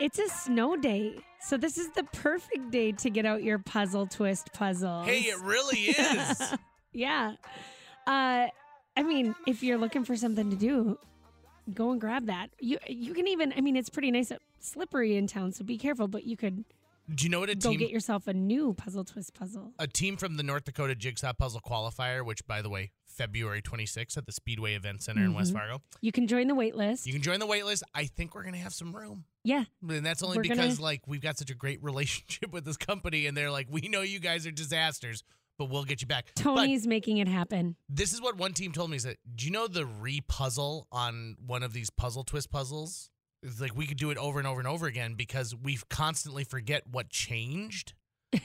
It's a snow day. So this is the perfect day to get out your puzzle twist puzzle. Hey, it really is. yeah. Uh I mean, if you're looking for something to do, go and grab that. You you can even I mean it's pretty nice slippery in town, so be careful, but you could Do you know what a team? go team get yourself a new puzzle twist puzzle. a team from the North Dakota Jigsaw Puzzle Qualifier, which by the way, February 26th at the Speedway Event Center in West Mhm. Fargo. You can join the wait list. You can join the wait list. I think we're going to have some room. yeah. And that's only We're gonna- because like we've got such a great relationship with this company and they're like, "We know you guys are disasters, but we'll get you back." But Tony's making it happen. this is what one team told me is that do you know the repuzzle on one of these puzzle twist puzzles? It's like we could do it over and over and over again because we constantly forget what changed.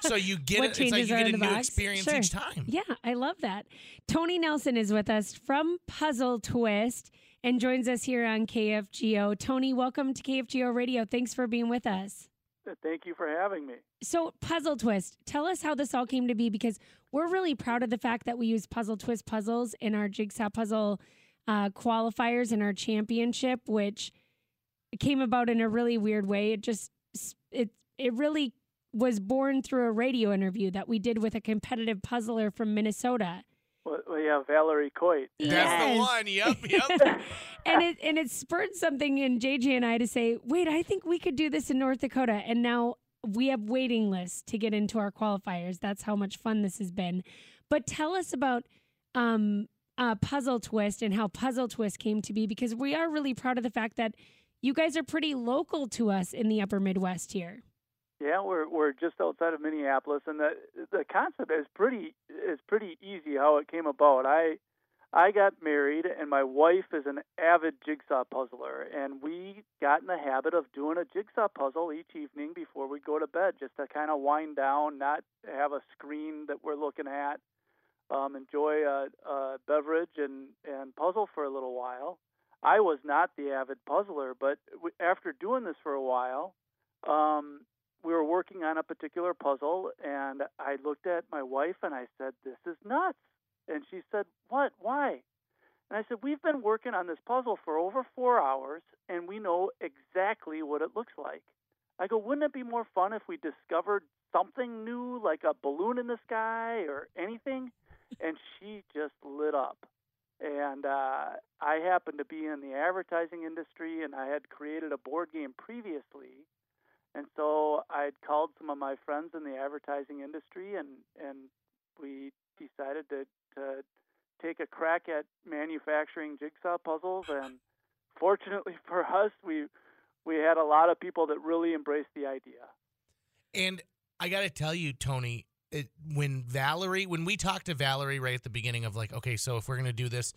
so you get What it, it's like changes you are get in a the new box? experience Sure. each time. Yeah, I love that. Tony Nelson is with us from Puzzle Twist and joins us here on KFGO. Tony, welcome to KFGO Radio. Thanks for being with us. Thank you for having me. So, Puzzle Twist, tell us how this all came to be because we're really proud of the fact that we use Puzzle Twist puzzles in our Jigsaw Puzzle uh, qualifiers in our championship, which came about in a really weird way. It just it it really was born through a radio interview that we did with a competitive puzzler from Minnesota. Well, well, yeah, Valerie Coit. That's Yes. the one. Yep, yep. and it and it spurred something in JJ and I to say, wait, I think we could do this in North Dakota. And now we have waiting lists to get into our qualifiers. That's how much fun this has been. But tell us about um, uh, Puzzle Twist and how Puzzle Twist came to be, because we are really proud of the fact that you guys are pretty local to us in the Upper Midwest here. Yeah, we're we're just outside of Minneapolis, and the the concept is pretty is pretty easy how it came about. I I got married, and my wife is an avid jigsaw puzzler, and we got in the habit of doing a jigsaw puzzle each evening before we go to bed, just to kind of wind down, not have a screen that we're looking at, um, enjoy a, a beverage and and puzzle for a little while. I was not the avid puzzler, but after doing this for a while, um, we were working on a particular puzzle, and I looked at my wife and I said, "This is nuts." And she said, "What? Why?" And I said, "We've been working on this puzzle for over four hours, and we know exactly what it looks like." I go, "Wouldn't it be more fun if we discovered something new, like a balloon in the sky or anything?" And she just lit up and uh, I happened to be in the advertising industry, and I had created a board game previously, and so I'd called some of my friends in the advertising industry, and and we decided to to take a crack at manufacturing jigsaw puzzles, and fortunately for us, we we had a lot of people that really embraced the idea. And I got to tell you, Tony, it, when Valerie, when we talked to Valerie right at the beginning of like, okay, so if we're to do this,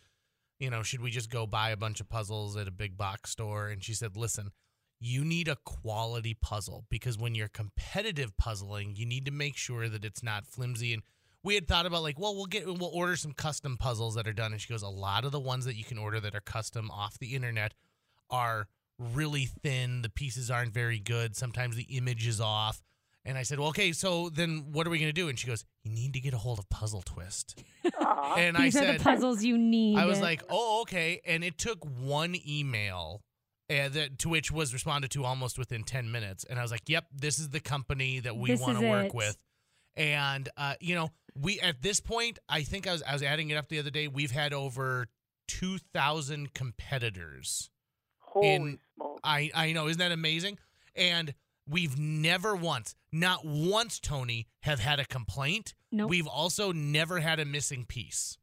you know, should we just go buy a bunch of puzzles at a big box store? And she said, listen, you need a quality puzzle because when you're competitive puzzling, you need to make sure that it's not flimsy. And we had thought about like, well, we'll get, we'll order some custom puzzles that are done. And she goes, a lot of the ones that you can order that are custom off the internet are really thin. The pieces aren't very good. Sometimes the image is off. And I said, well, okay, so then what are we going to do? And she goes, you need to get a hold of Puzzle Twist. And I These are said, the puzzles you need. I was like, oh, okay. And it took one email uh, that, to which was responded to almost within 10 minutes. And I was like, yep, this is the company that we This want is to work it. with. And, uh, you know, we, at this point, I think I was, I was adding it up the other day. We've had over 2,000 competitors. holy in- smokes! I, I know. Isn't that amazing? And we've never once, not once, Tony, have had a complaint. Nope. We've also never had a missing piece.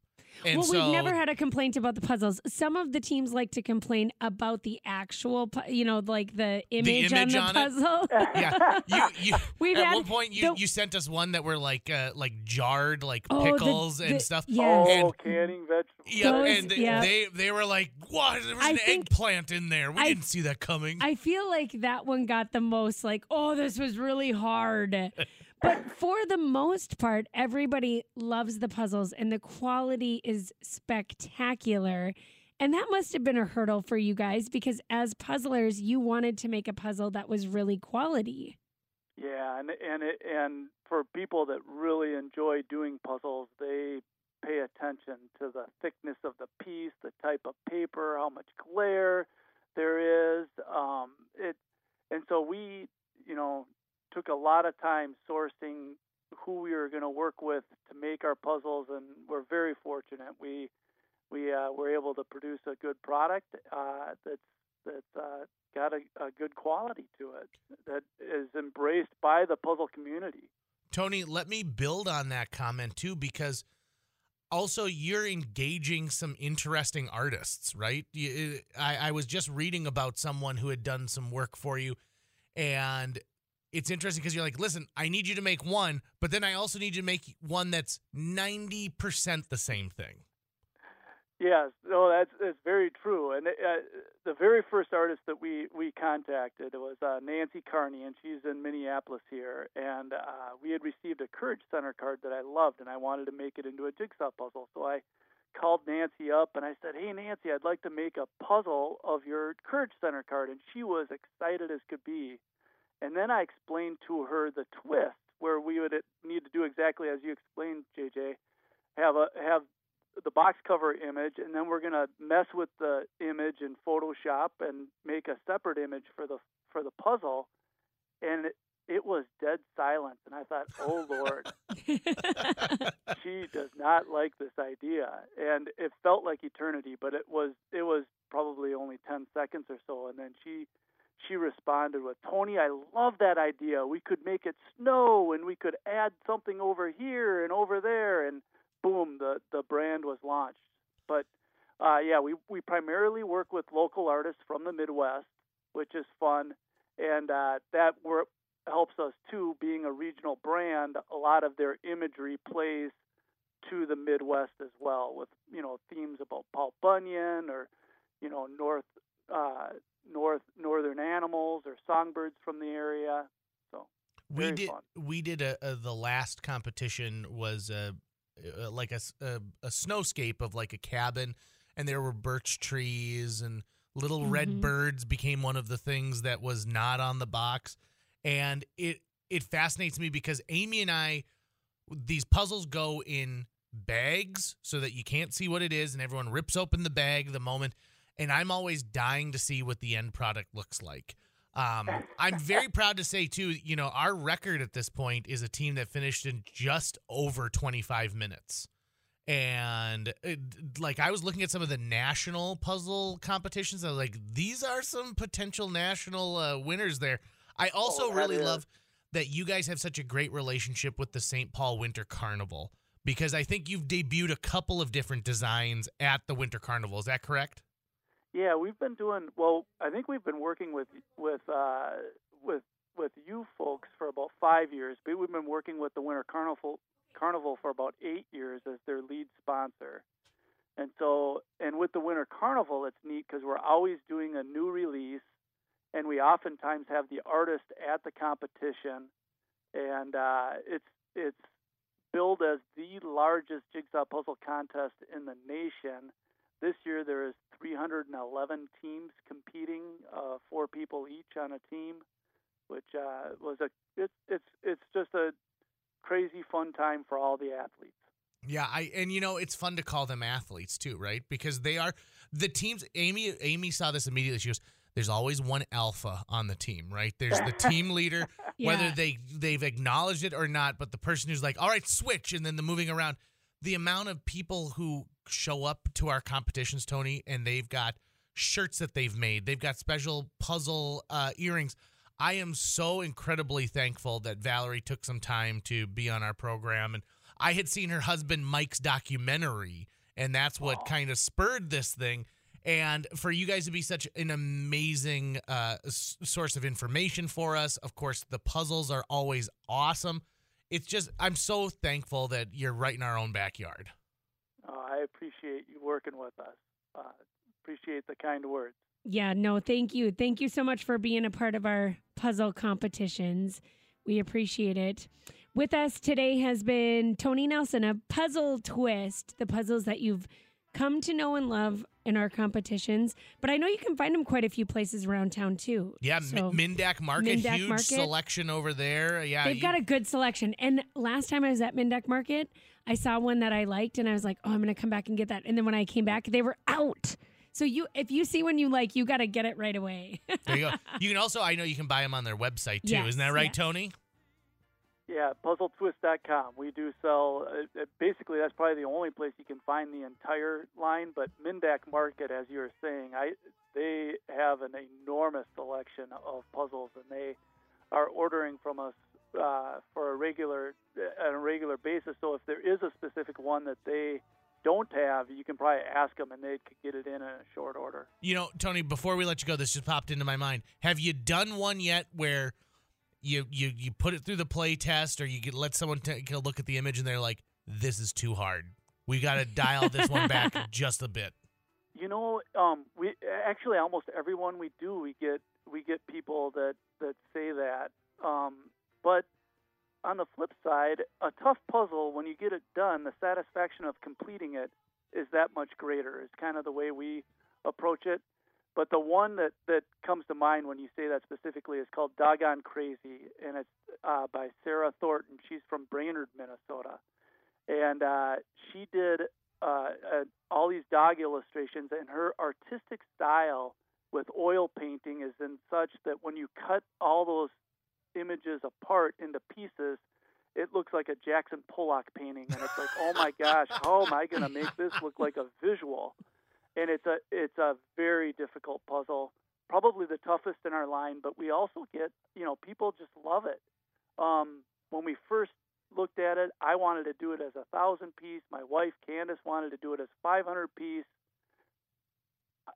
And well, so, we've never had a complaint about the puzzles. Some of the teams like to complain about the actual, pu- you know, like the image, image on the on it? puzzle. yeah, you, you We've at had one point you, the- you sent us one that were like uh, like jarred like Oh, pickles the- and stuff. yes. oh, And- canning vegetables. Yeah, Those- and they, yeah. they they were like, "What? There was I an think- eggplant in there. We I- didn't see that coming." I feel like that one got the most like, oh, this was really hard. but for the most part, everybody loves the puzzles and the quality is spectacular. And that must have been a hurdle for you guys because as puzzlers, you wanted to make a puzzle that was really quality. Yeah, and and it, and for people that really enjoy doing puzzles, they pay attention to the thickness of the piece, the type of paper, how much glare there is. Um, it and so we, you know, took a lot of time sourcing who we were going to work with to make our puzzles, and we're very fortunate. We we uh, were able to produce a good product uh, that's that's uh, got a, a good quality to it that is embraced by the puzzle community. Tony, let me build on that comment too, because also you're engaging some interesting artists, right? I, I was just reading about someone who had done some work for you, and it's interesting because you're like, listen, I need you to make one, but then I also need you to make one that's 90% the same thing. Yes, no, that's that's very true. And uh, the very first artist that we we contacted was uh, Nancy Carney, and she's in Minneapolis here. And uh, we had received a Courage Center card that I loved, and I wanted to make it into a jigsaw puzzle. So I called Nancy up and I said, "Hey, Nancy, I'd like to make a puzzle of your Courage Center card," and she was excited as could be. And then I explained to her the twist, where we would uh, need to do exactly as you explained, JJ. Have a have the box cover image, and then we're going to mess with the image in Photoshop and make a separate image for the for the puzzle. And it, it was dead silence, and I thought, oh Lord, she does not like this idea, and it felt like eternity, but it was it was probably only ten seconds or so, and then she she responded with Tony, I love that idea. We could make it snow and we could add something over here and over there and boom, the the brand was launched. But uh, yeah, we we primarily work with local artists from the Midwest, which is fun, and uh, that work helps us too. Being a regional brand, a lot of their imagery plays to the Midwest as well, with you know themes about Paul Bunyan or you know North uh, North northern animals or songbirds from the area. So we did fun. we did a, a, the last competition was a uh, like a, a, a snowscape of like a cabin, and there were birch trees and little mm-hmm. red birds became one of the things that was not on the box, and it it fascinates me because Amy and I these puzzles go in bags so that you can't see what it is, and everyone rips open the bag the moment. And I'm always dying to see what the end product looks like. Um, I'm very proud to say too, you know, our record at this point is a team that finished in just over 25 minutes. And it, like I was looking at some of the national puzzle competitions, I was like, these are some potential national uh, winners there. I also oh, really is. love that you guys have such a great relationship with the St. Paul Winter Carnival because I think you've debuted a couple of different designs at the Winter Carnival. Is that correct? Yeah, we've been doing well. I think we've been working with with uh, with with you folks for about five years, but we've been working with the Winter Carnival Carnival for about eight years as their lead sponsor. And so, and with the Winter Carnival, it's neat because we're always doing a new release, and we oftentimes have the artist at the competition, and uh, it's it's billed as the largest jigsaw puzzle contest in the nation this year there is 311 teams competing, uh, four people each on a team, which uh, was a it's it's it's just a crazy fun time for all the athletes. Yeah, I and you know it's fun to call them athletes too, right? Because they are the teams. Amy Amy saw this immediately. She goes, "There's always one alpha on the team, right? There's the team leader, Yeah. whether they they've acknowledged it or not. But the person who's like, all right, switch, and then the moving around. The amount of people who show up to our competitions, Tony, and they've got shirts that they've made. They've got special puzzle uh, earrings. I am so incredibly thankful that Valerie took some time to be on our program. And I had seen her husband Mike's documentary, and that's what kind of spurred this thing. And for you guys to be such an amazing uh, s- source of information for us, of course, the puzzles are always awesome. It's just, I'm so thankful that you're right in our own backyard. Uh, I appreciate you working with us. Uh, appreciate the kind words. Yeah, no, thank you. Thank you so much for being a part of our puzzle competitions. We appreciate it. With us today has been Tony Nelson, a puzzle twist, the puzzles that you've come to know and love in our competitions. But I know you can find them quite a few places around town too. Yeah, So- Mindak Market, Mindak huge Market. selection over there. Yeah, They've you- got a good selection. And last time I was at Mindeck Market, I saw one that I liked and I was like, oh, I'm going to come back and get that. And then when I came back, they were out. So you, if you see one you like, you got to get it right away. There you go. You can also, I know you can buy them on their website too. Yes, Isn't that right, yes. Tony? Yeah, puzzletwist.com. We do sell. Uh, uh, basically, that's probably the only place you can find the entire line. But Mindak Market, as you were saying, I they have an enormous selection of puzzles, and they are ordering from us uh, for a regular uh, on a regular basis. So if there is a specific one that they don't have, you can probably ask them, and they could get it in in a short order. You know, Tony, before we let you go, this just popped into my mind. Have you done one yet where you you you put it through the play test or you get, let someone take a look at the image and they're like, this is too hard. We got to dial this one back just a bit. You know, um, we actually almost everyone we do, we get we get people that that say that. Um, but on the flip side, a tough puzzle when you get it done, the satisfaction of completing it is that much greater. Is kind of the way we approach it. But the one that that comes to mind when you say that specifically is called "Doggone Crazy," and it's uh, by Sarah Thornton. She's from Brainerd, Minnesota, and uh, she did uh, uh, all these dog illustrations, and her artistic style with oil painting is in such that when you cut all those images apart into pieces, it looks like a Jackson Pollock painting, and it's like, oh my gosh, how am I going to make this look like a visual? And it's a it's a very difficult puzzle, probably the toughest in our line. But we also get, you know, people just love it. Um, when we first looked at it, I wanted to do it as a thousand piece. My wife Candace wanted to do it as 500 piece.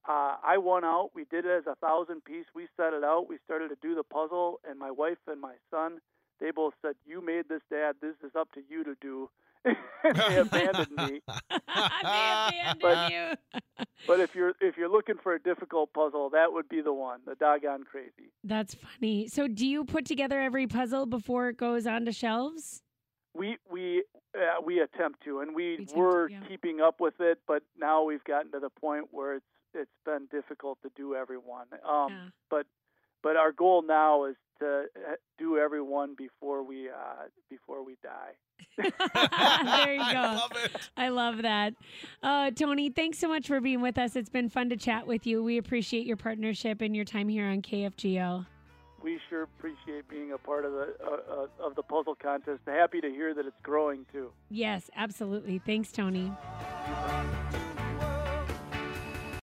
Uh, I won out. We did it as a thousand piece. We set it out. We started to do the puzzle, and my wife and my son, they both said, "You made this, Dad. This is up to you to do." they abandoned me. they abandoned But- you. But if you're if you're looking for a difficult puzzle, that would be the one. The doggone crazy. That's funny. So, do you put together every puzzle before it goes onto shelves? We we uh, we attempt to, and we We to, were yeah. keeping up with it, but now we've gotten to the point where it's it's been difficult to do everyone. Um, Yeah. But but our goal now is to uh, do everyone before we uh, before we die. there you go. I love it. I love that. Uh, Tony, thanks so much for being with us. It's been fun to chat with you. We appreciate your partnership and your time here on KFGO. We sure appreciate being a part of the uh, uh, of the puzzle contest. Happy to hear that it's growing too. Yes, absolutely. Thanks, Tony. You bet.